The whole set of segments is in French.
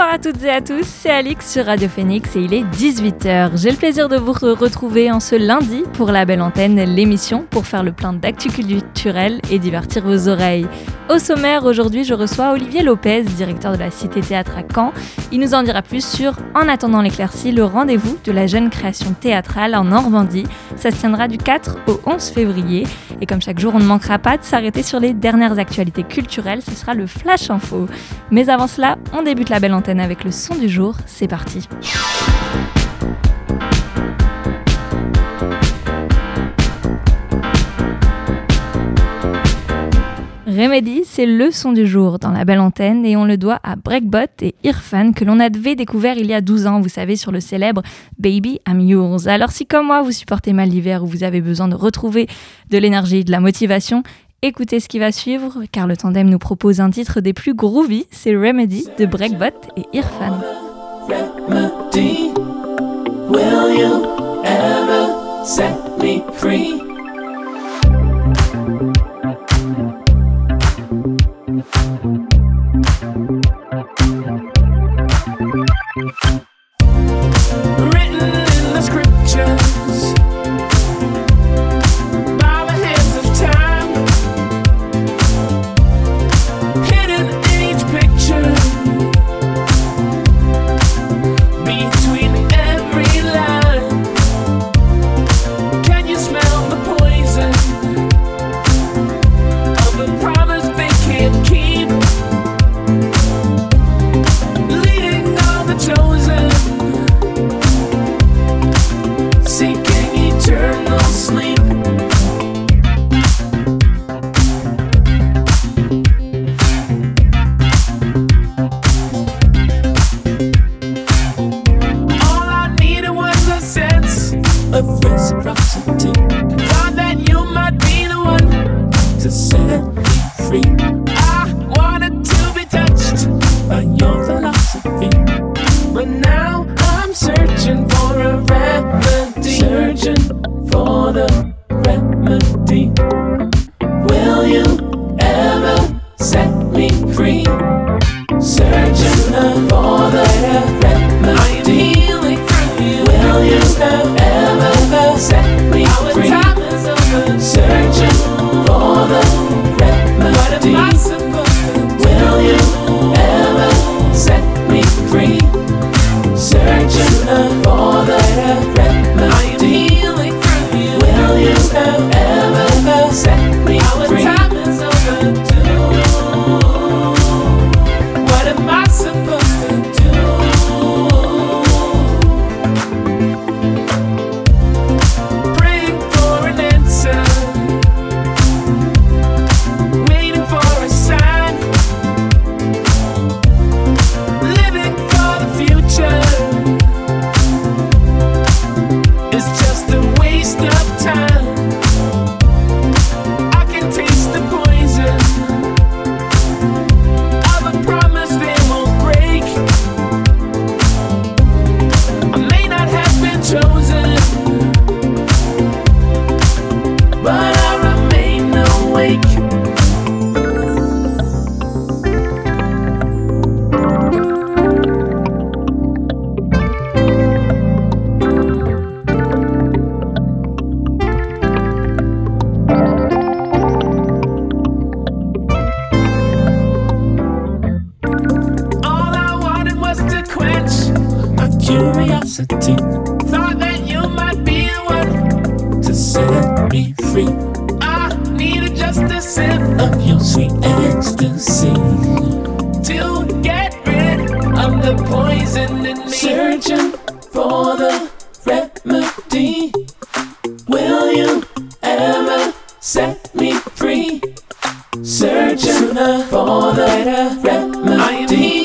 Bonsoir à toutes et à tous, c'est Alix sur Radio Phoenix et il est 18h. J'ai le plaisir de vous retrouver en ce lundi pour La Belle Antenne, l'émission pour faire le plein d'actu culturel et divertir vos oreilles. Au sommaire, aujourd'hui, je reçois Olivier Lopez, directeur de la Cité Théâtre à Caen. Il nous en dira plus sur En attendant l'éclaircie, le rendez-vous de la jeune création théâtrale en Normandie. Ça se tiendra du 4 au 11 février. Et comme chaque jour, on ne manquera pas de s'arrêter sur les dernières actualités culturelles. Ce sera le Flash Info. Mais avant cela, on débute la belle antenne avec le son du jour. C'est parti. Remedy, c'est le son du jour dans la belle antenne et on le doit à Breakbot et Irfan que l'on avait découvert il y a 12 ans, vous savez, sur le célèbre Baby I'm. Alors si comme moi vous supportez mal l'hiver ou vous avez besoin de retrouver de l'énergie, de la motivation, écoutez ce qui va suivre car le tandem nous propose un titre des plus groovy, c'est Remedy de Breakbot et Irfan. See.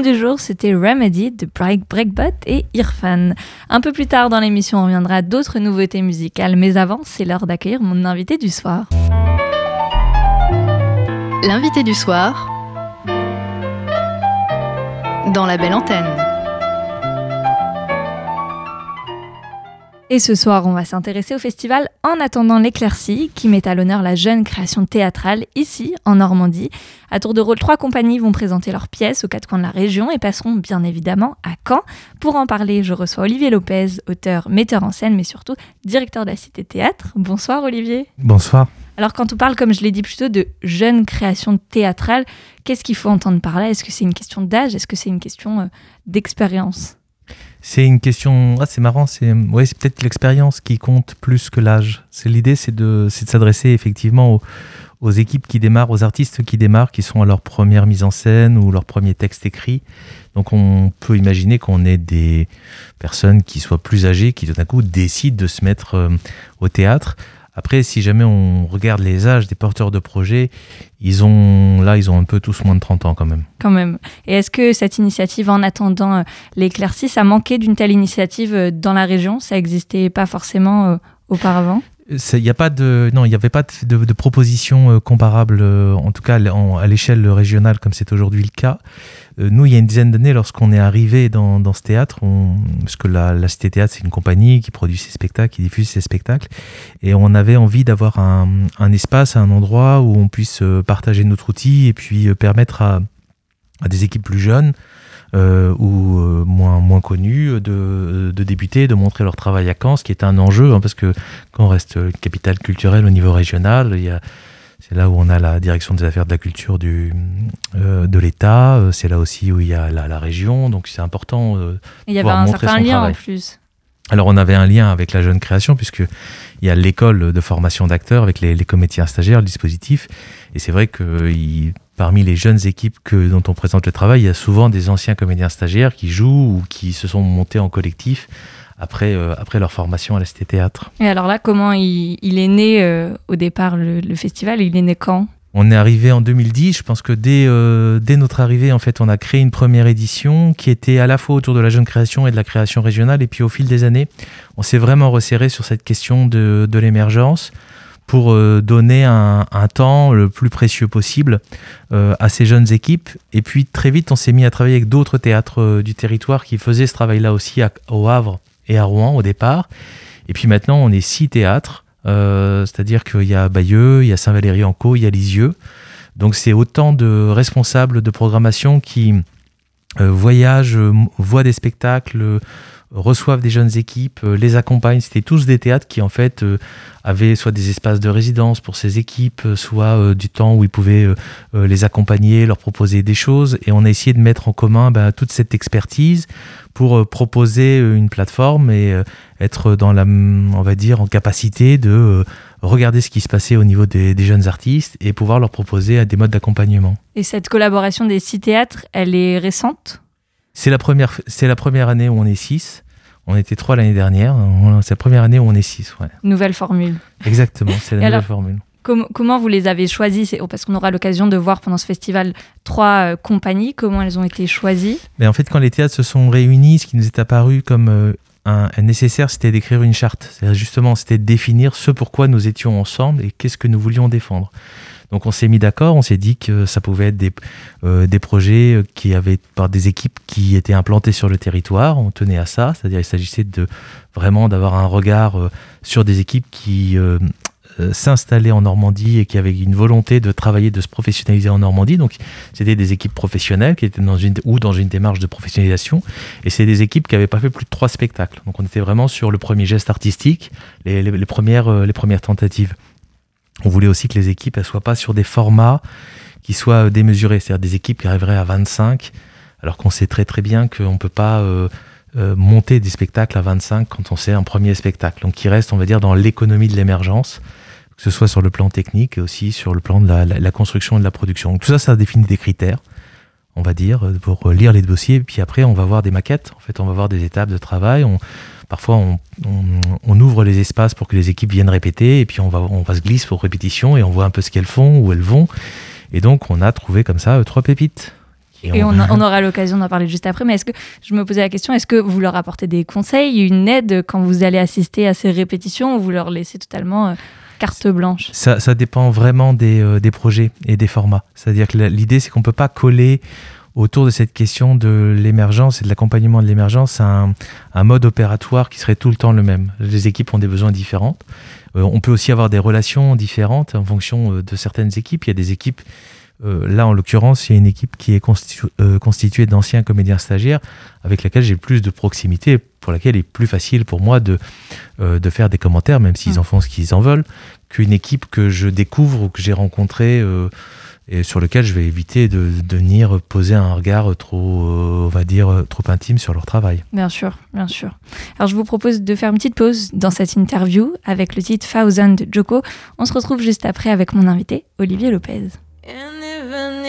Du jour, c'était Remedy de Break Breakbot et Irfan. Un peu plus tard dans l'émission, on reviendra d'autres nouveautés musicales, mais avant, c'est l'heure d'accueillir mon invité du soir. L'invité du soir dans la belle antenne. Et ce soir, on va s'intéresser au festival En attendant l'éclaircie, qui met à l'honneur la jeune création théâtrale ici, en Normandie. À tour de rôle, trois compagnies vont présenter leurs pièces aux quatre coins de la région et passeront bien évidemment à Caen. Pour en parler, je reçois Olivier Lopez, auteur, metteur en scène, mais surtout directeur de la Cité Théâtre. Bonsoir Olivier. Bonsoir. Alors quand on parle, comme je l'ai dit plus tôt, de jeune création théâtrale, qu'est-ce qu'il faut entendre par là? Est-ce que c'est une question d'âge? Est-ce que c'est une question euh, d'expérience? C'est une question. Ah, c'est marrant. C'est ouais, c'est peut-être l'expérience qui compte plus que l'âge. C'est l'idée, c'est de, c'est de s'adresser effectivement aux, aux équipes qui démarrent, aux artistes qui démarrent, qui sont à leur première mise en scène ou leur premier texte écrit. Donc on peut imaginer qu'on ait des personnes qui soient plus âgées, qui tout d'un coup décident de se mettre euh, au théâtre. Après, si jamais on regarde les âges des porteurs de projets, ils ont là, ils ont un peu tous moins de 30 ans quand même. quand même. Et est-ce que cette initiative, en attendant euh, l'éclaircie, ça manquait d'une telle initiative euh, dans la région? Ça n'existait pas forcément euh, auparavant Il n'y avait pas de, proposition euh, comparable, euh, en tout cas à l'échelle régionale comme c'est aujourd'hui le cas. Euh, nous, il y a une dizaine d'années, lorsqu'on est arrivé dans, ce théâtre, on, parce que la, Cité Théâtre, c'est une compagnie qui produit ses spectacles, qui diffuse ses spectacles, et on avait envie d'avoir un, espace, un endroit où on puisse partager notre outil et puis permettre à des équipes plus jeunes euh, ou euh, moins, moins connues de, de débuter, de montrer leur travail à Caen, ce qui est un enjeu, hein, parce que quand on reste une capitale culturelle au niveau régional, il y a, c'est là où on a la direction des affaires de la culture du, euh, de l'État, euh, c'est là aussi où il y a la, la région, donc c'est important. euh. Il y avait un certain lien travail. en plus. Alors on avait un lien avec la jeune création, puisque il y a l'école de formation d'acteurs avec les, les comédiens stagiaires, le dispositif, et c'est vrai que il- parmi les jeunes équipes que, dont on présente le travail, il y a souvent des anciens comédiens stagiaires qui jouent ou qui se sont montés en collectif après, euh, après leur formation à la Cité Théâtre. Et alors là, comment il, il est né euh, au départ le, le festival Il est né quand? On est arrivé en 2010. Je pense que dès, euh, dès notre arrivée, en fait, on a créé une première édition qui était à la fois autour de la jeune création et de la création régionale. Et puis au fil des années, on s'est vraiment resserré sur cette question de, de l'émergence pour euh, donner un, temps le plus précieux possible euh, à ces jeunes équipes. Et puis très vite, on s'est mis à travailler avec d'autres théâtres euh, du territoire qui faisaient ce travail-là aussi au Havre et à Rouen au départ. Et puis maintenant, on est six théâtres, c'est-à-dire qu'il y a Bayeux, il y a Saint-Valéry-en-Caux, il y a Lisieux. Donc c'est autant de responsables de programmation qui voyagent, voient des spectacles, reçoivent des jeunes équipes, euh, les accompagnent. C'était tous des théâtres qui en fait euh, avaient soit des espaces de résidence pour ces équipes, euh, soit euh, du temps où ils pouvaient euh, les accompagner, leur proposer des choses. Et on a essayé de mettre en commun ben, toute cette expertise pour proposer une plateforme et être dans la, mm, on va dire, en capacité de regarder ce qui se passait au niveau des, des jeunes artistes et pouvoir leur proposer des modes d'accompagnement. Et cette collaboration des six théâtres, elle est récente? C'est la première, c'est la première année où on est six. On était trois l'année dernière. C'est la première année où on est six. Ouais. Nouvelle formule. Exactement, c'est la Et nouvelle alors- formule. Com- comment vous les avez choisis C'est- Parce qu'on aura l'occasion de voir pendant ce festival trois euh, compagnies, comment elles ont été choisies? Mais en fait, quand les théâtres se sont réunis, ce qui nous est apparu comme euh, un, un nécessaire, c'était d'écrire une charte. Justement, c'était de définir ce pourquoi nous étions ensemble et qu'est-ce que nous voulions défendre. Donc on s'est mis d'accord, on s'est dit que ça pouvait être des, euh, des projets euh, qui avaient par des équipes qui étaient implantées sur le territoire, on tenait à ça, c'est-à-dire il s'agissait de vraiment d'avoir un regard euh, sur des équipes qui s'installer en Normandie et qui avaient une volonté de travailler, de se professionnaliser en Normandie. Donc, c'était des équipes professionnelles qui étaient dans une ou dans une démarche de professionnalisation. Et c'est des équipes qui n'avaient pas fait plus de trois spectacles. Donc, on était vraiment sur le premier geste artistique, les, premières, les premières tentatives. On voulait aussi que les équipes ne soient pas sur des formats qui soient démesurés, c'est-à-dire des équipes qui arriveraient à 25, alors qu'on sait très très bien qu'on ne peut pas euh, euh, monter des spectacles à 25 quand on sait un premier spectacle. Donc qui reste, on va dire, dans l'économie de l'émergence, que ce soit sur le plan technique et aussi sur le plan de la, construction et de la production. Tout ça, ça définit des critères, on va dire, pour lire les dossiers. Puis après, on va voir des maquettes. En fait, on va voir des étapes de travail. On, parfois, on, on, ouvre les espaces pour que les équipes viennent répéter. Et puis, on va, on va se glisser pour répétition et on voit un peu ce qu'elles font, où elles vont. Et donc, on a trouvé comme ça euh, trois pépites. Et, on, aura l'occasion d'en parler juste après. Mais est-ce que je me posais la question est-ce que vous leur apportez des conseils, une aide quand vous allez assister à ces répétitions ou vous leur laissez totalement euh, carte blanche ça, dépend vraiment des, euh, des, projets et des formats. C'est-à-dire que l'idée, c'est qu'on ne peut pas coller autour de cette question de l'émergence et de l'accompagnement de l'émergence un, un mode opératoire qui serait tout le temps le même. Les équipes ont des besoins différents. Euh, on peut aussi avoir des relations différentes en fonction euh, de certaines équipes. Il y a des équipes, euh, là en l'occurrence, il y a une équipe qui est constituée d'anciens comédiens stagiaires avec laquelle j'ai plus de proximité, pour laquelle il est plus facile pour moi de, de faire des commentaires, même s'ils mmh. en font ce qu'ils en veulent, qu'une équipe que je découvre ou que j'ai rencontrée et sur lequel je vais éviter de, venir poser un regard trop, euh, on va dire, trop intime sur leur travail. Bien sûr, bien sûr. Alors je vous propose de faire une petite pause dans cette interview avec le titre Thousand Joko. On se retrouve juste après avec mon invité, Olivier Lopez. And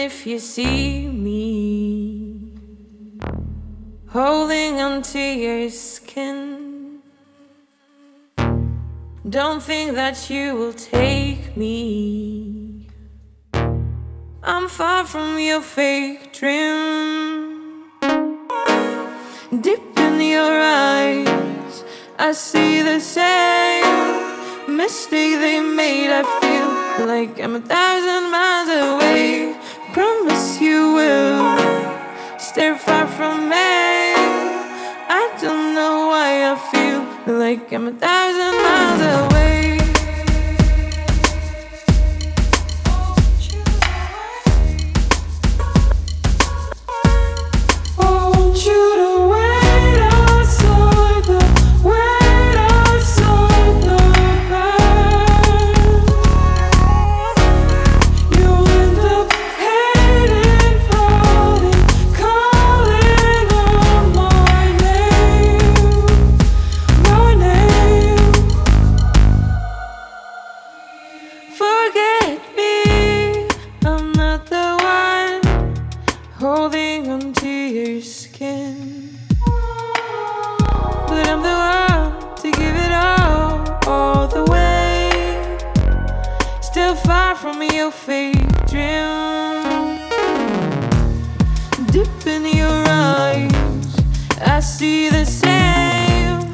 if you see me holding onto your skin, don't think that you will take me. I'm far from your fake dream. Deep in your eyes, I see the same mistake they made. I feel like I'm a thousand miles away. Promise you will stay far from me. I don't know why I feel like I'm a thousand miles away. me your fake dream. Deep in your eyes, I see the same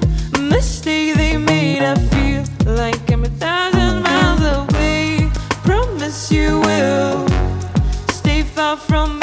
mistake they made. I feel like I'm a thousand miles away. Promise you will stay far from me.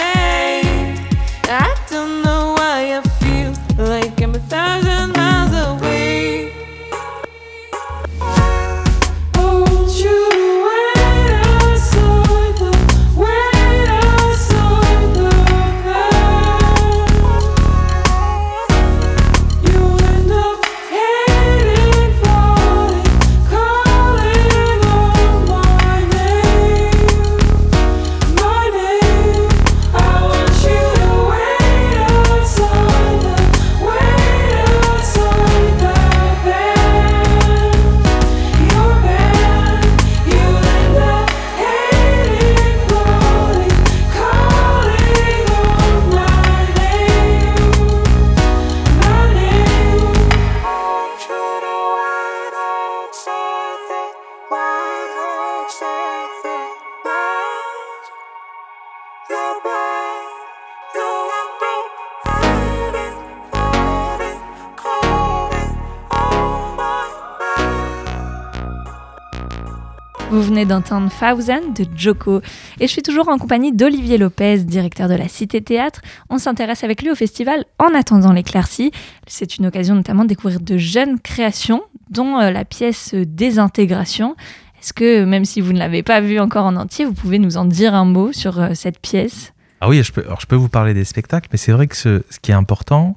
Venez d'entendre Thousand de Joko. Et je suis toujours en compagnie d'Olivier Lopez, directeur de la Cité Théâtre. On s'intéresse avec lui au festival En attendant l'éclaircie. C'est une occasion notamment de découvrir de jeunes créations, dont euh, la pièce Désintégration. Est-ce que, même si vous ne l'avez pas vu encore en entier, vous pouvez nous en dire un mot sur euh, cette pièce? Ah oui, je peux, alors je peux vous parler des spectacles, mais c'est vrai que ce, qui est important,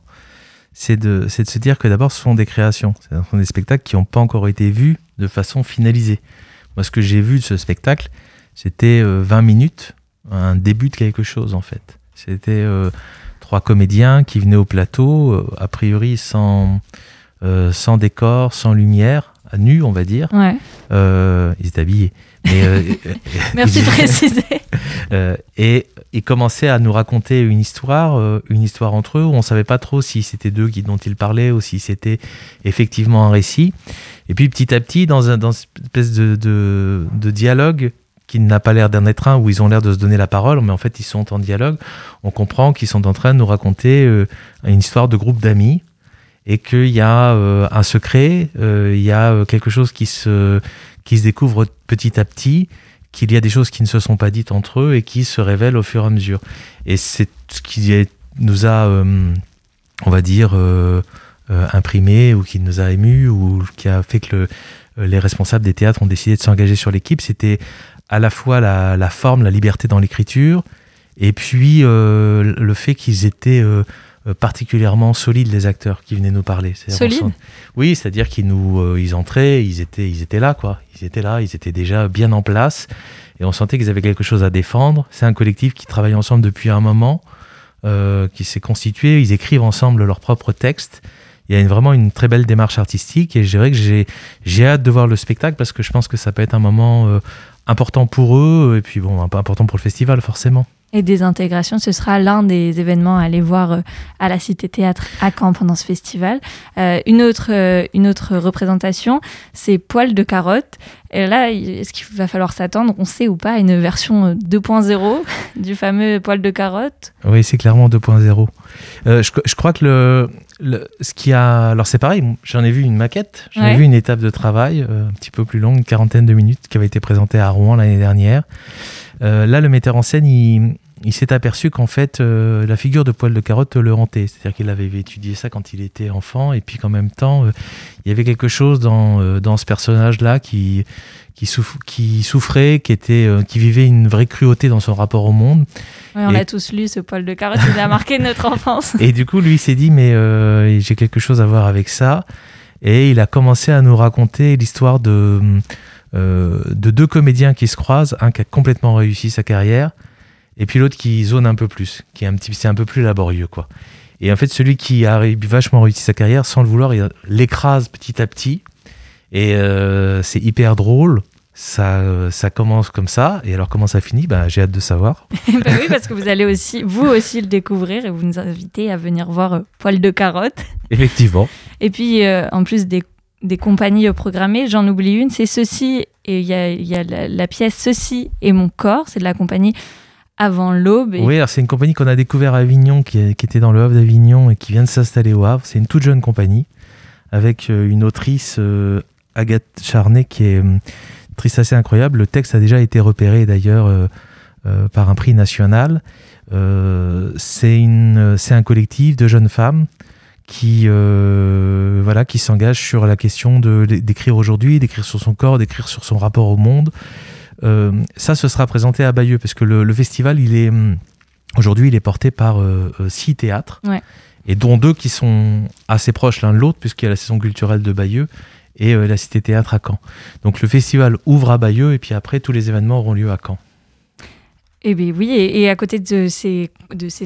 c'est de se dire que d'abord, ce sont des créations. Ce sont des spectacles qui n'ont pas encore été vus de façon finalisée. Moi, ce que j'ai vu de ce spectacle, c'était euh, 20 minutes, un début de quelque chose, en fait. C'était euh, trois comédiens qui venaient au plateau, euh, a priori sans, euh, sans décor, sans lumière, à nu, on va dire. Ouais. Euh, ils étaient habillés. Mais, euh, Merci de préciser. euh, et ils commençaient à nous raconter une histoire, euh, une histoire entre eux où on savait pas trop si c'était d'eux qui- dont ils parlaient ou si c'était effectivement un récit. Et puis petit à petit, dans, un, dans une espèce de, de, de dialogue qui n'a pas l'air d'en être un, où ils ont l'air de se donner la parole, mais en fait ils sont en dialogue, on comprend qu'ils sont en train de nous raconter euh, une histoire de groupe d'amis et qu'il y a euh, un secret, euh, il y a euh, quelque chose qui se, qui se découvre petit à petit, qu'il y a des choses qui ne se sont pas dites entre eux et qui se révèlent au fur et à mesure. Et c'est ce qui nous a, on va dire, imprimé ou qui nous a ému ou qui a fait que le- les responsables des théâtres ont décidé de s'engager sur l'équipe. C'était à la fois la, forme, la liberté dans l'écriture et puis le fait qu'ils étaient particulièrement solides, les acteurs qui venaient nous parler. Solides Oui, c'est-à-dire qu'ils nous, euh, ils entraient, ils étaient, ils étaient là, quoi. Ils étaient là, ils étaient déjà bien en place et on sentait qu'ils avaient quelque chose à défendre. C'est un collectif qui travaille ensemble depuis un moment, euh, qui s'est constitué. Ils écrivent ensemble leurs propres textes. Il y a une- vraiment une très belle démarche artistique et je dirais que j'ai j'ai hâte de voir le spectacle parce que je pense que ça peut être un moment euh, important pour eux et puis bon, un peu important pour le festival forcément. Et Désintégration, ce sera l'un des événements à aller voir euh, à la Cité Théâtre à Caen pendant ce festival. Euh, une, autre, euh, une autre représentation, c'est Poil de carotte. Et là, est-ce qu'il va falloir s'attendre, on sait ou pas, à une version euh, 2.0 du fameux Poil de carotte Oui, c'est clairement 2.0. Euh, je, je crois que le, le- ce qui a. Alors, c'est pareil, j'en ai vu une maquette, j'en ai vu une étape de travail euh, un petit peu plus longue, une quarantaine de minutes, qui avait été présentée à Rouen l'année dernière. Euh, là, le metteur en scène, il, il s'est aperçu qu'en fait, euh, la figure de poil de carotte le hantait. C'est-à-dire qu'il avait étudié ça quand il était enfant, et puis qu'en même temps, euh, il y avait quelque chose dans, euh, dans ce personnage-là qui. Qui, souff- qui souffrait, qui, était, qui vivait une vraie cruauté dans son rapport au monde. Ouais, On Et- l'a tous lu, ce Poil de carotte, il a marqué notre enfance. Et du coup, lui, il s'est dit, mais j'ai quelque chose à voir avec ça. Et il a commencé à nous raconter l'histoire de, de deux comédiens qui se croisent, un qui a complètement réussi sa carrière, et puis l'autre qui zone un peu plus, qui est un petit, c'est un peu plus laborieux, quoi. Et en fait, celui qui a vachement réussi sa carrière, sans le vouloir, il l'écrase petit à petit. Et euh, c'est hyper drôle. Ça, euh, ça commence comme ça. Et alors, comment ça finit? Ben, J'ai hâte de savoir. Ben oui, parce que vous allez aussi, vous aussi, le découvrir et vous nous invitez à venir voir euh, Poil de carotte. Effectivement. Et puis, euh, en plus des, des compagnies programmées, j'en oublie une, c'est Ceci, et il y a, il y a la, la pièce Ceci et mon corps, c'est de la compagnie Avant l'aube. Oui, alors c'est une compagnie qu'on a découvert à Avignon, qui, était dans le Havre d'Avignon et qui vient de s'installer au Havre. C'est une toute jeune compagnie avec euh, une autrice, euh, Agathe Charnet, qui est une autrice assez incroyable. Le texte a déjà été repéré d'ailleurs euh, par un prix national. C'est un collectif de jeunes femmes qui euh, voilà qui s'engagent sur la question de d'écrire aujourd'hui, d'écrire sur son corps, d'écrire sur son rapport au monde. Euh, ça, ce sera présenté à Bayeux parce que le, le festival, il est hum, aujourd'hui, il est porté par euh, euh, six théâtres Ouais. et dont deux qui sont assez proches l'un de l'autre puisqu'il y a la saison culturelle de Bayeux et la Cité Théâtre à Caen. Donc le festival ouvre à Bayeux et puis après tous les événements auront lieu à Caen. Eh bien oui, et, à côté de ces,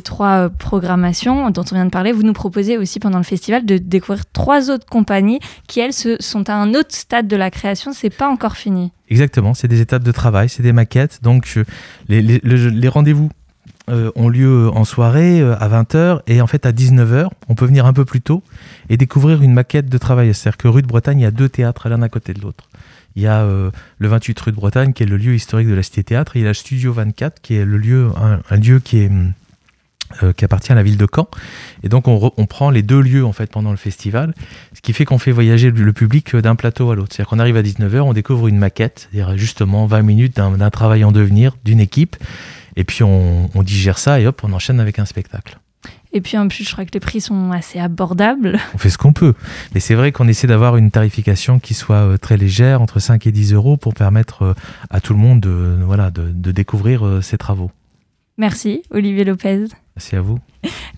trois euh, programmations dont on vient de parler, vous nous proposez aussi pendant le festival de découvrir trois autres compagnies qui, elles, se- sont à un autre stade de la création. C'est pas encore fini. Exactement, c'est des étapes de travail, c'est des maquettes. Donc euh, les, les- le- les rendez-vous euh, ont lieu en soirée euh, à 20h et en fait à 19h, on peut venir un peu plus tôt et découvrir une maquette de travail. C'est-à-dire que rue de Bretagne, il y a deux théâtres l'un à côté de l'autre. Il y a euh, le 28 rue de Bretagne qui est le lieu historique de la Cité Théâtre et il y a Studio 24 qui est le lieu, un, lieu qui est hum, euh, qui appartient à la ville de Caen. Et donc on, on prend les deux lieux en fait pendant le festival, ce qui fait qu'on fait voyager le, public euh, d'un plateau à l'autre. C'est-à-dire qu'on arrive à 19h, on découvre une maquette, c'est-à-dire justement 20 minutes d'un d'un travail en devenir d'une équipe, et puis on, on digère ça et hop, on enchaîne avec un spectacle. Et puis en plus, je crois que les prix sont assez abordables. On fait ce qu'on peut. Mais c'est vrai qu'on essaie d'avoir une tarification qui soit euh, très légère, entre 5 et 10 euros, pour permettre euh, à tout le monde de, voilà, de, de découvrir euh, ces travaux. Merci, Olivier Lopez. Merci à vous.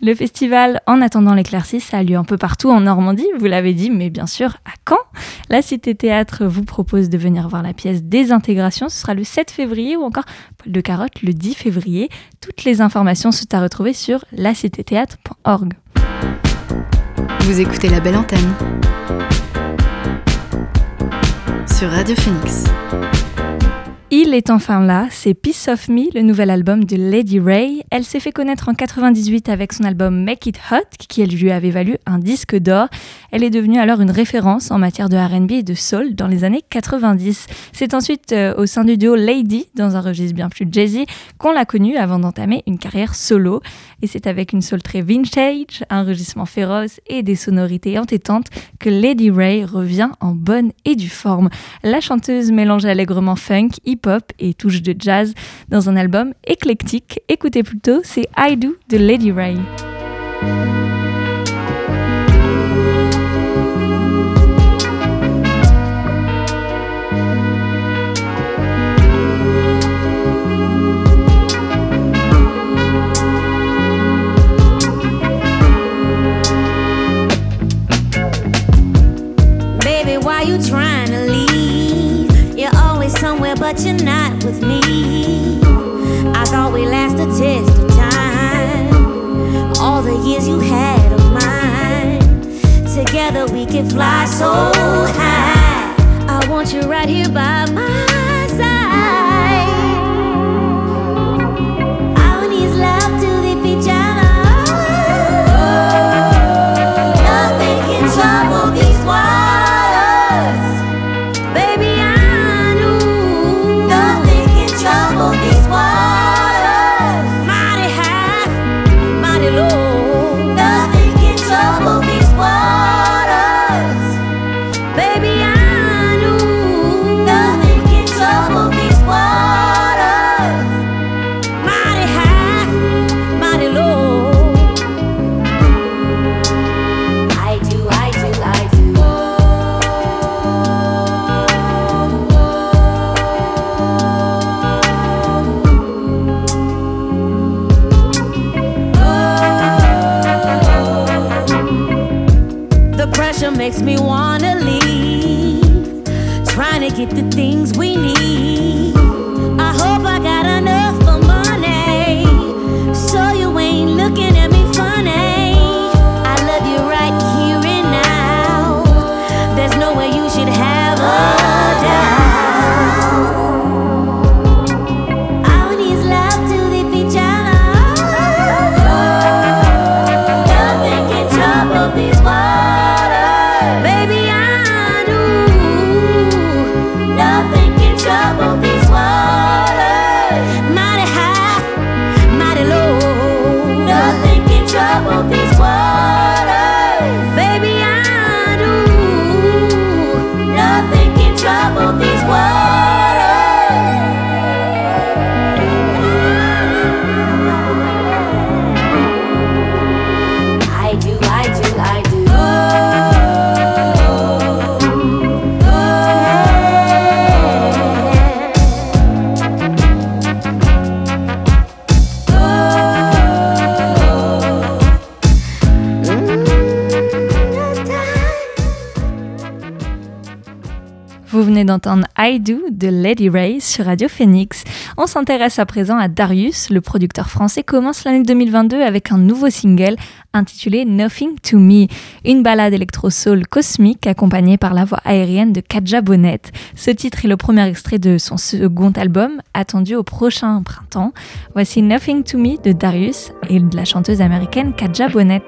Le festival En attendant l'éclaircie, ça a lieu un peu partout en Normandie, vous l'avez dit, mais bien sûr à Caen. La Cité Théâtre vous propose de venir voir la pièce Désintégration. Ce sera le 7 février ou encore Paul de Carotte le 10 février. Toutes les informations sont à retrouver sur lacitéthéâtre.org. Vous écoutez La Belle Antenne sur Radio Phoenix. Il est enfin là, c'est Piece of Me, le nouvel album de Lady Ray. Elle s'est fait connaître en 98 avec son album Make It Hot, qui lui avait valu un disque d'or. Elle est devenue alors une référence en matière de RB et de soul dans les années 90. C'est ensuite euh, au sein du duo Lady, dans un registre bien plus jazzy, qu'on l'a connue avant d'entamer une carrière solo. Et c'est avec une soul très vintage, un rugissement féroce et des sonorités entêtantes que Lady Ray revient en bonne et due forme. La chanteuse mélange allègrement funk, hip-hop et touche de jazz dans un album éclectique. Écoutez plutôt, c'est I Do de Lady Ray. Somewhere, but you're not with me. I thought we last a test of time. All the years you had of mine. Together we can fly so high. I want you right here by my I Do de Lady Ray sur Radio Phoenix. On s'intéresse à présent à Darius, le producteur français commence l'année 2022 avec un nouveau single intitulé Nothing to Me, une balade électro-soul cosmique accompagnée par la voix aérienne de Kadja Bonnet. Ce titre est le premier extrait de son second album, attendu au prochain printemps. Voici Nothing to Me de Darius et de la chanteuse américaine Kadja Bonnet.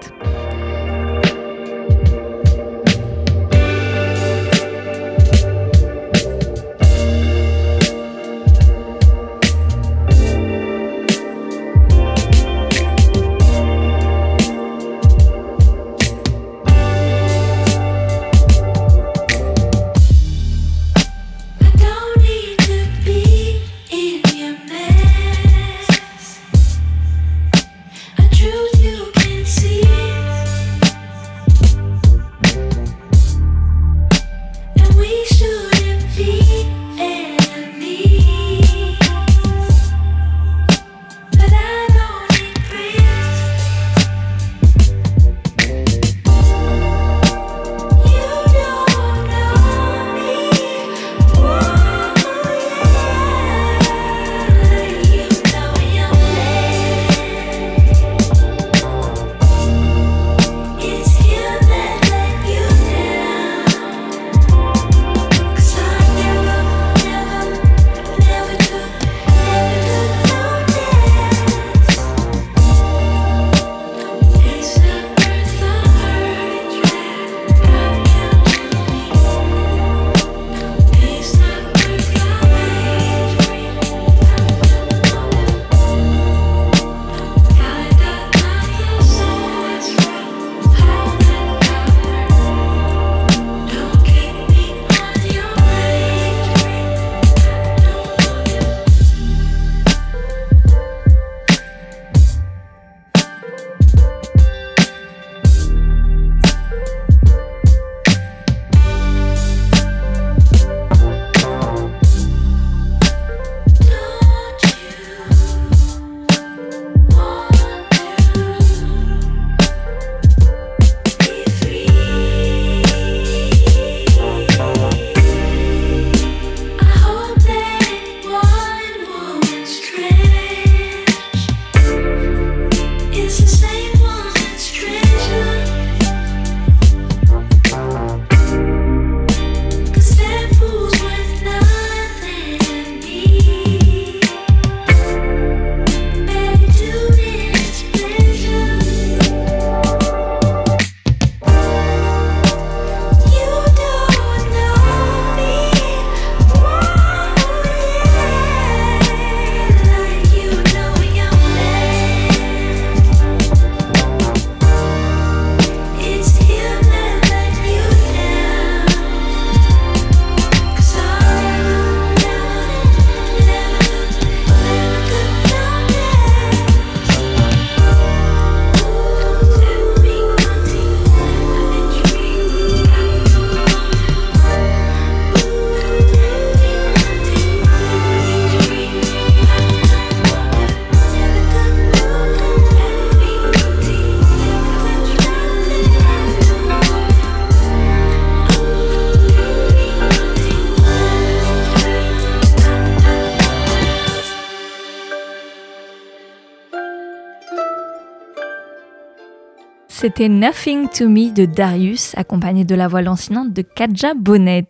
C'était Nothing to Me de Darius, accompagné de la voix lancinante de Kaja Bonnet.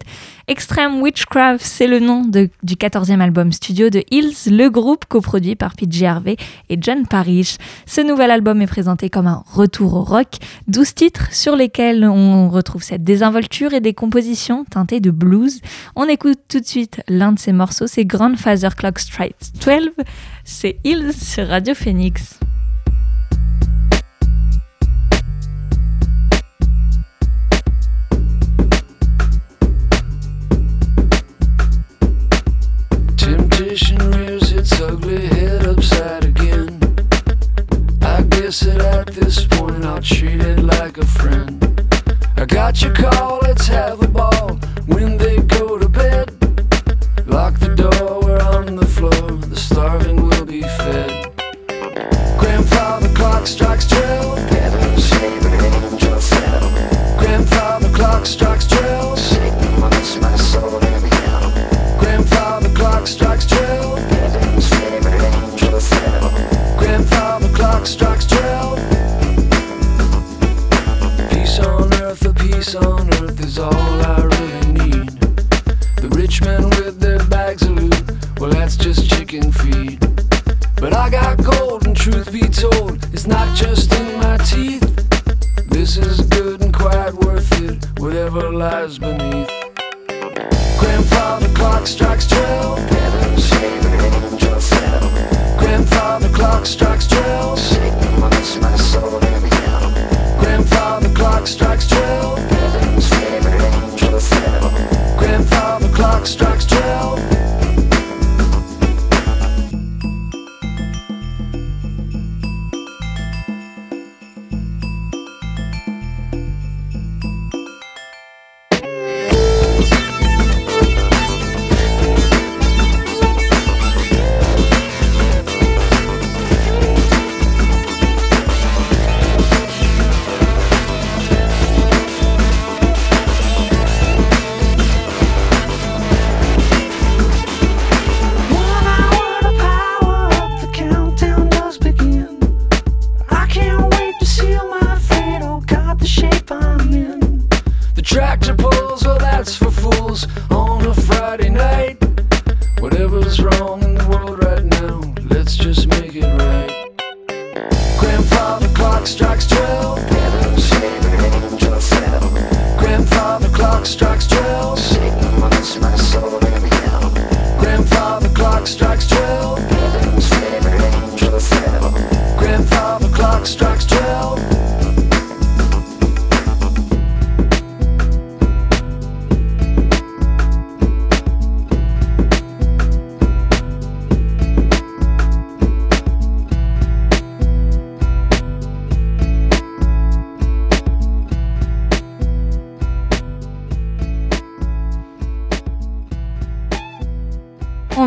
Extreme Witchcraft, c'est le nom du 14e album studio de Hills, le groupe coproduit par PJ Harvey et John Parrish. Ce nouvel album est présenté comme un retour au rock, 12 titres sur lesquels on retrouve cette désinvolture et des compositions teintées de blues. On écoute tout de suite l'un de ces morceaux, c'est Grandfather Clock Strike 12, c'est Hills sur Radio Phoenix. Guess that at this point I'll treat it like a friend. I got your call, let's have a ball when they go to bed. Lock the door, we're on the floor, the starving will be fed. Grandfather clock strikes twelve. Grandfather clock strikes twelve. Clock strikes twelve. Peace on earth, a peace on earth is all I really need. The rich men with their bags of loot, well, that's just chicken feed. But I got gold, and truth be told, it's not just in my teeth. This is good and quite worth it, whatever lies beneath. Grandfather clock strikes twelve. Clock strikes twelve. Grandfather clock strikes twelve.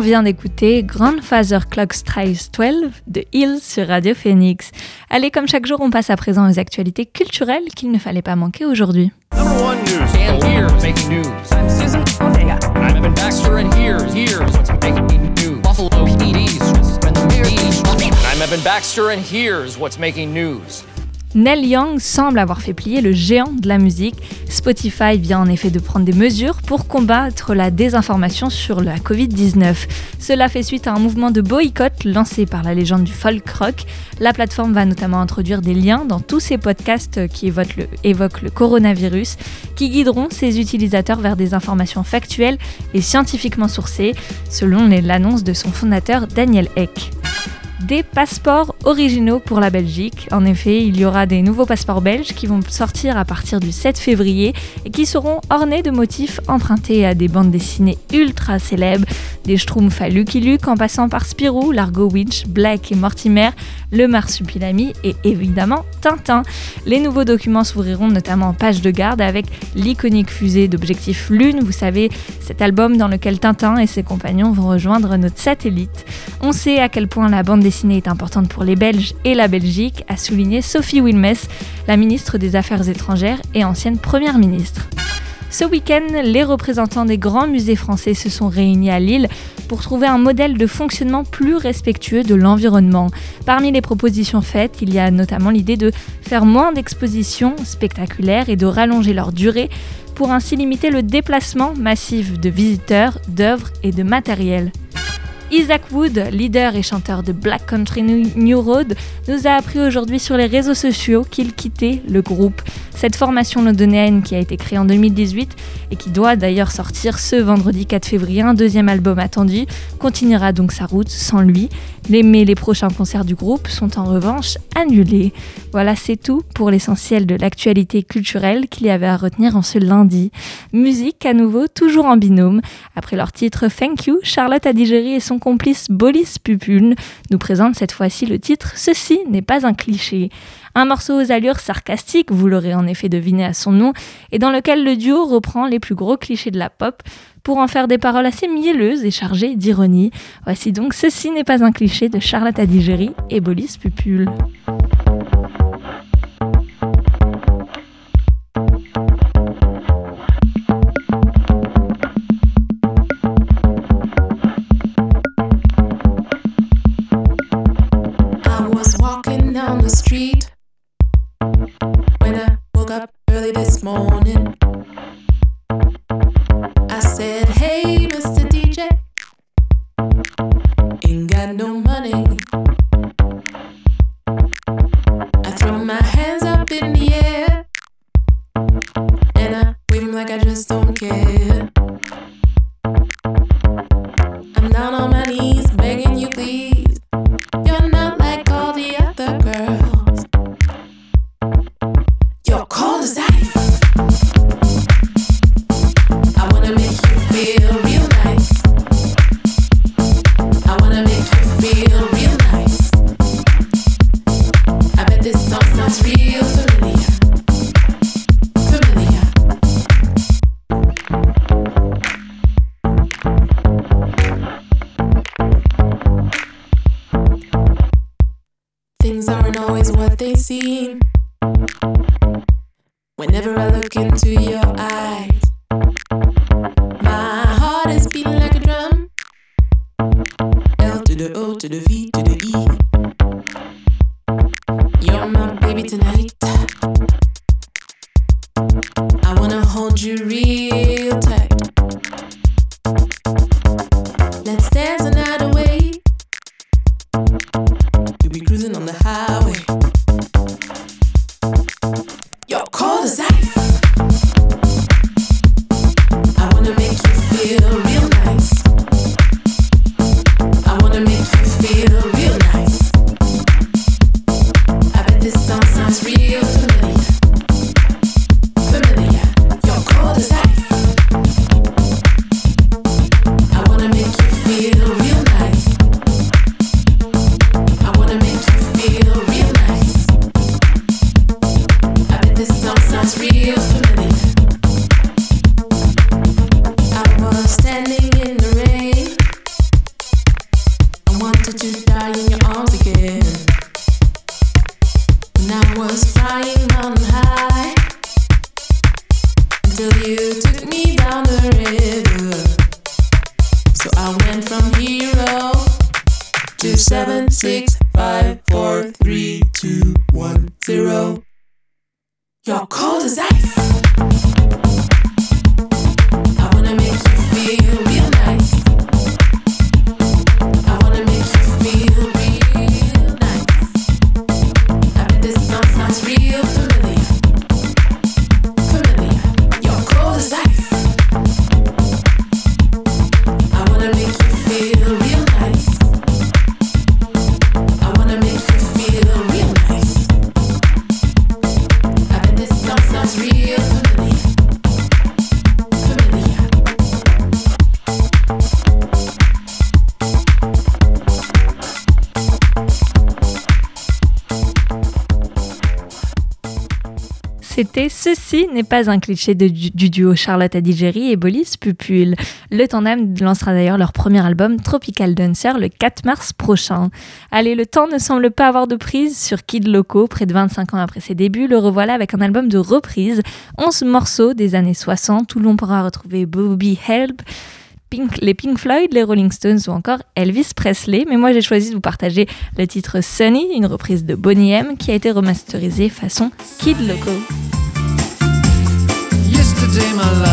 Vient d'écouter Grandfather Clock Strikes 12 de Hills sur Radio Phoenix. Allez, comme chaque jour, on passe à présent aux actualités culturelles qu'il ne fallait pas manquer aujourd'hui. Number one news. And here's making news. I'm Evan Baxter, and here's here's what's making news? Neil Young semble avoir fait plier le géant de la musique. Spotify vient en effet de prendre des mesures pour combattre la désinformation sur la Covid-19. Cela fait suite à un mouvement de boycott lancé par la légende du folk rock. La plateforme va notamment introduire des liens dans tous ses podcasts qui évoquent le, évoquent le coronavirus, qui guideront ses utilisateurs vers des informations factuelles et scientifiquement sourcées, selon l'annonce de son fondateur Daniel Eck des passeports originaux pour la Belgique. En effet, il y aura des nouveaux passeports belges qui vont sortir à partir du 7 février et qui seront ornés de motifs empruntés à des bandes dessinées ultra célèbres, des Schtroumpfs à Lucky Luke en passant par Spirou, Largo Winch, Black et Mortimer, le Marsupilami et évidemment Tintin. Les nouveaux documents s'ouvriront notamment en page de garde avec l'iconique fusée d'objectif Lune, vous savez, cet album dans lequel Tintin et ses compagnons vont rejoindre notre satellite. On sait à quel point la bande dessinée est importante pour les Belges et la Belgique, a souligné Sophie Wilmès, la ministre des Affaires étrangères et ancienne première ministre. Ce week-end, les représentants des grands musées français se sont réunis à Lille pour trouver un modèle de fonctionnement plus respectueux de l'environnement. Parmi les propositions faites, il y a notamment l'idée de faire moins d'expositions spectaculaires et de rallonger leur durée pour ainsi limiter le déplacement massif de visiteurs, d'œuvres et de matériel. Isaac Wood, leader et chanteur de Black Country New Road, nous a appris aujourd'hui sur les réseaux sociaux qu'il quittait le groupe. Cette formation londonienne qui a été créée en 2018 et qui doit d'ailleurs sortir ce vendredi 4 février un deuxième album attendu, continuera donc sa route sans lui. Mais les prochains concerts du groupe sont en revanche annulés. Voilà, c'est tout pour l'essentiel de l'actualité culturelle qu'il y avait à retenir en ce lundi. Musique à nouveau, toujours en binôme. Après leur titre Thank You, Charlotte Adigéry et son complice Bolis Pupune nous présentent cette fois-ci le titre Ceci n'est pas un cliché. Un morceau aux allures sarcastiques, vous l'aurez en effet deviné à son nom, et dans lequel le duo reprend les plus gros clichés de la pop pour en faire des paroles assez mielleuses et chargées d'ironie. Voici donc Ceci n'est pas un cliché de Charlotte Adigéry et Bolis Pupule. To die Ceci n'est pas un cliché du, du duo Charlotte Adigéry et Bolis Pupul. Le tandem lancera d'ailleurs leur premier album Tropical Dancer le 4 mars prochain. Allez, le temps ne semble pas avoir de prise sur Kid Loco. Près de 25 ans après ses débuts, le revoilà avec un album de reprise. 11 morceaux des années 60 où l'on pourra retrouver Bobby Help, Pink- les Pink Floyd, les Rolling Stones ou encore Elvis Presley. Mais moi j'ai choisi de vous partager le titre Sunny, une reprise de Boney M qui a été remasterisée façon Kid Loco. redeemer.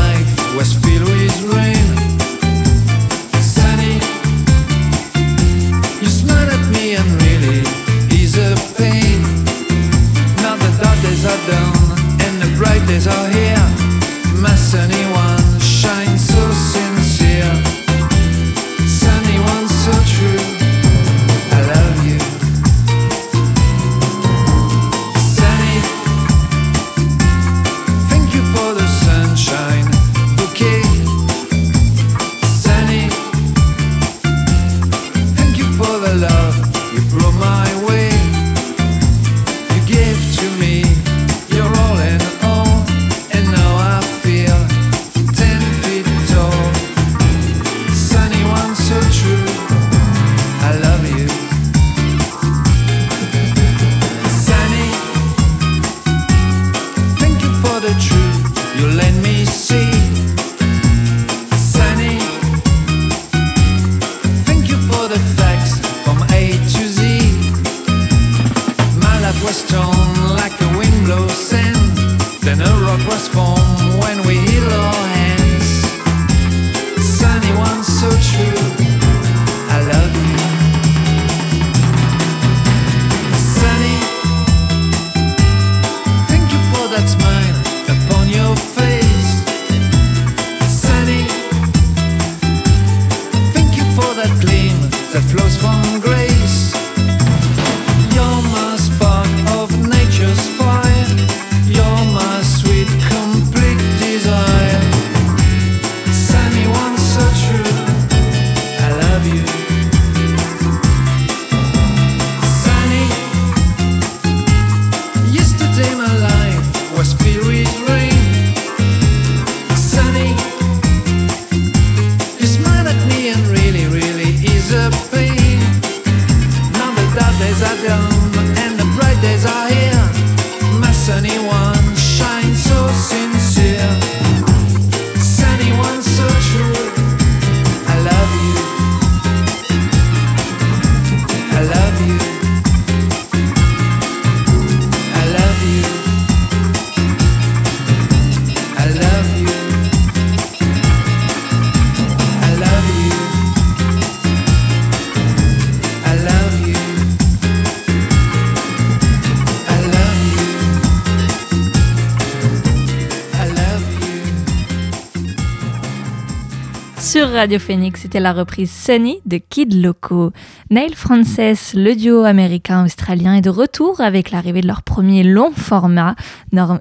Radio Phoenix, c'était la reprise Sunny de Kid Loco. Neil Frances, le duo américain-australien, est de retour avec l'arrivée de leur premier long format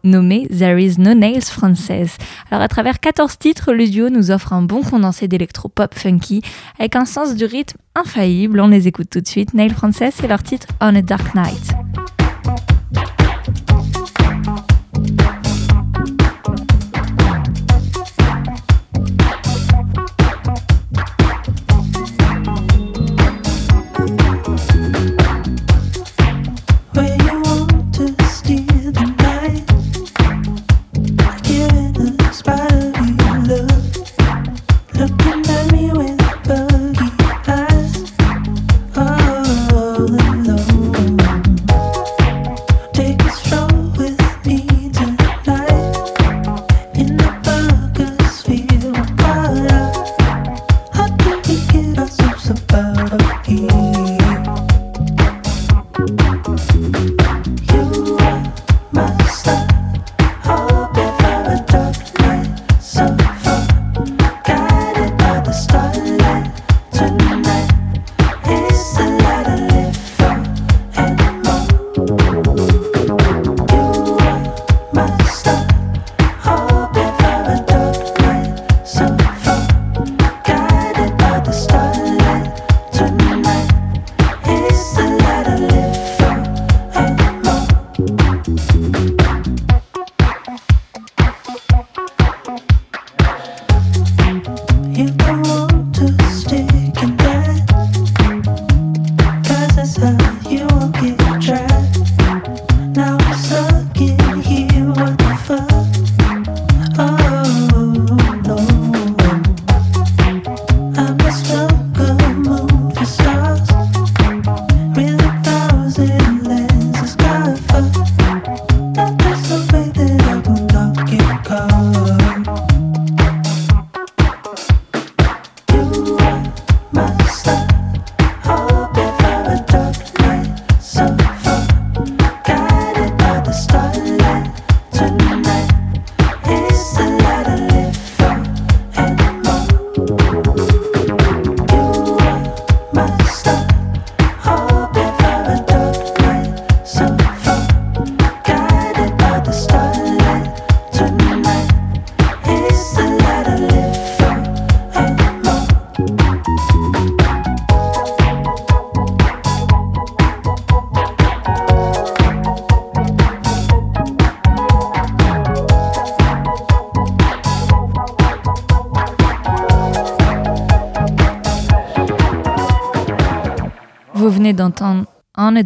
nommé There Is No Nails Frances. Alors à travers 14 titres, le duo nous offre un bon condensé d'électro-pop funky avec un sens du rythme infaillible. On les écoute tout de suite. Neil Frances et leur titre On a Dark Night. come.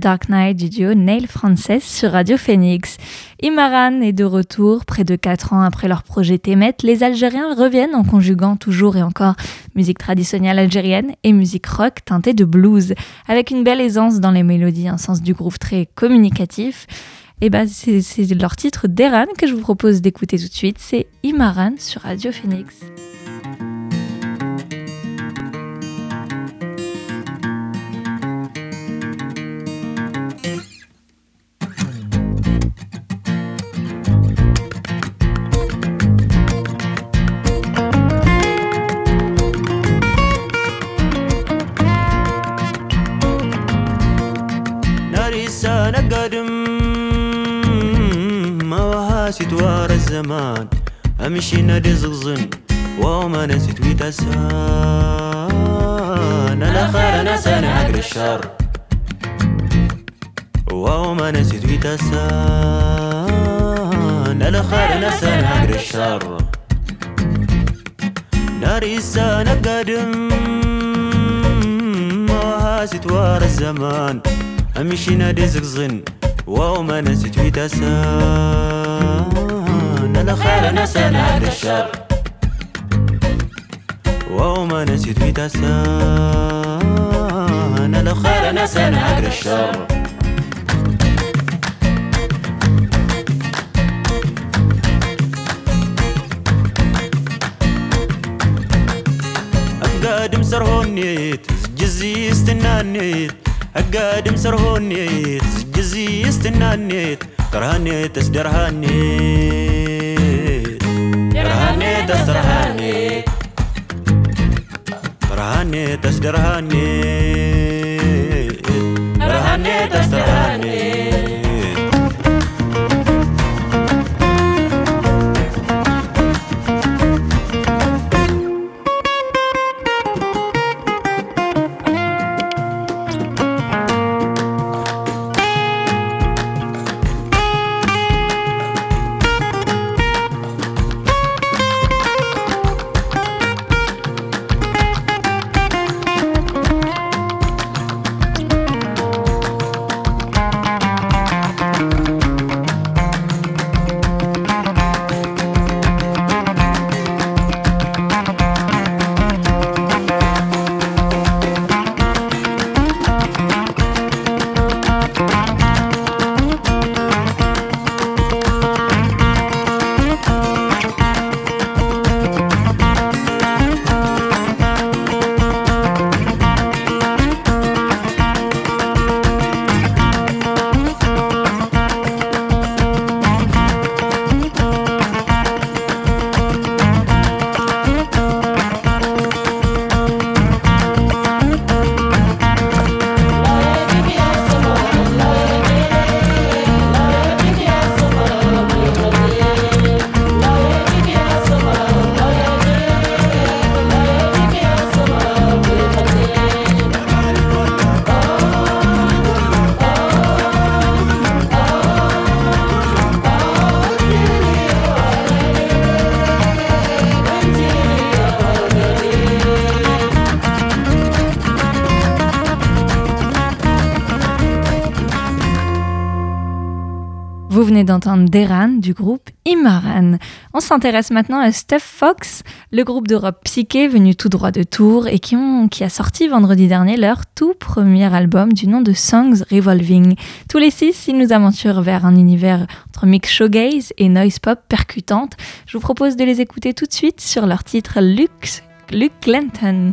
Dark Night du duo Nail Frances sur Radio Phoenix. Imaran est de retour, près de 4 ans après leur projet Temet. Les Algériens reviennent en conjuguant toujours et encore musique traditionnelle algérienne et musique rock teintée de blues, avec une belle aisance dans les mélodies, un sens du groove très communicatif. Et ben c'est c'est leur titre d'Eran que je vous propose d'écouter tout de suite. C'est Imaran sur Radio Phoenix. انسان قادم ما وهاسي يتوارى الزمان. أمشي نادي زغزن. وما نسيت ويتسان أنا نسان عقل الشر. وما نسيت ويتسان أنا نسان عقل الشر. ناري السنة قادم وهاسي يتوارى الزمان. أمشينا ديزك زن واو ما نسيت في تسان أنا خير نسينا هاد الشر واو ما نسيت في تسان أنا خير نسينا هاد الشر أبقى دمسر هونيت جزي استنانيت أقادم سرهونيت زجزي استنانيت كرهانيت اسدرهانيت كرهانيت اسدرهانيت كرهانيت اسدرهانيت Deran du groupe Imaran. On s'intéresse maintenant à Steph Fox, le groupe de rock psyché venu tout droit de Tours et qui, a sorti vendredi dernier leur tout premier album du nom de Songs Revolving. Tous les six, ils nous aventurent vers un univers entre mix showgaze et noise pop percutante. Je vous propose de les écouter tout de suite sur leur titre Luke, Luke Clinton.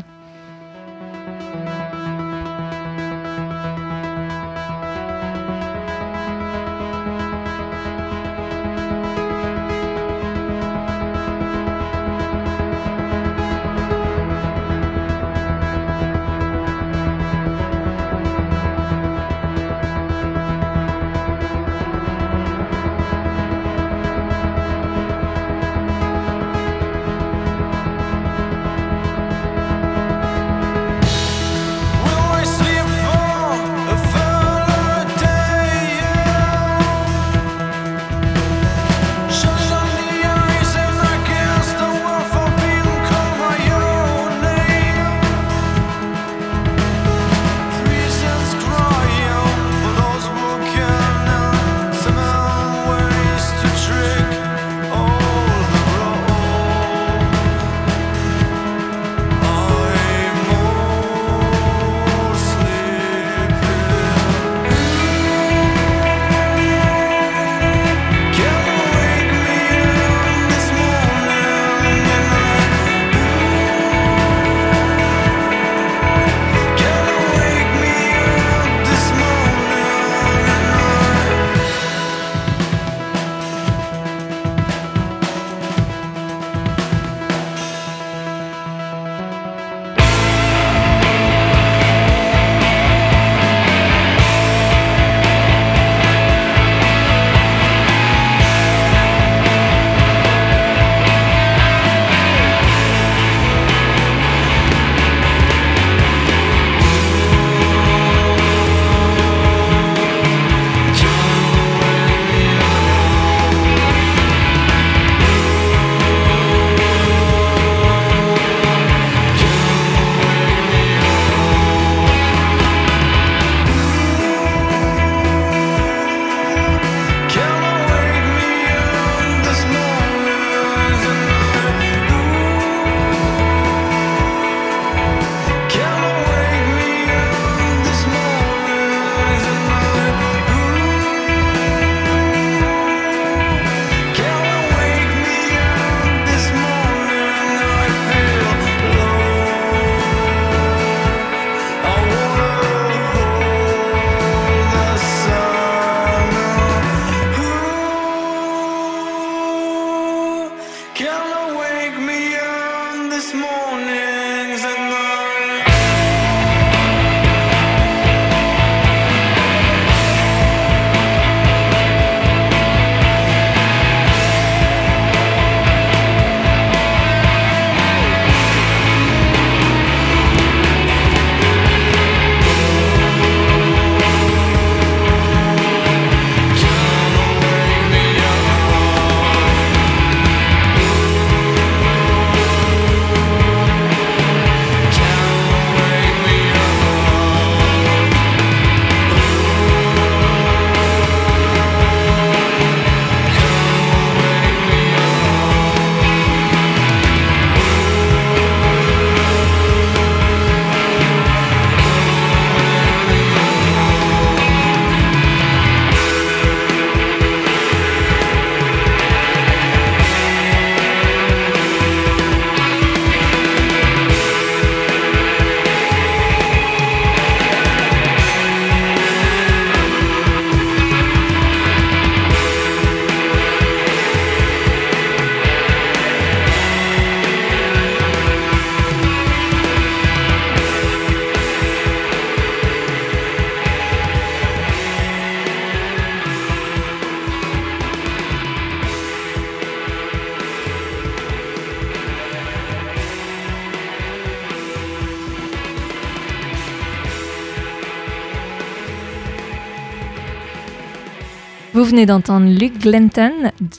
Venez d'entendre Luke Glenton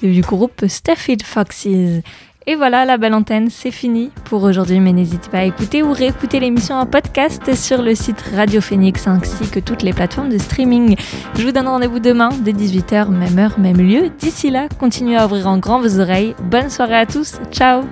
du groupe Stafford Foxes. Et voilà, la belle antenne, c'est fini pour aujourd'hui, mais n'hésitez pas à écouter ou réécouter l'émission en podcast sur le site Radio Phoenix ainsi que toutes les plateformes de streaming. Je vous donne rendez-vous demain dès 18h, même heure, même lieu. D'ici là, continuez à ouvrir en grand vos oreilles. Bonne soirée à tous, ciao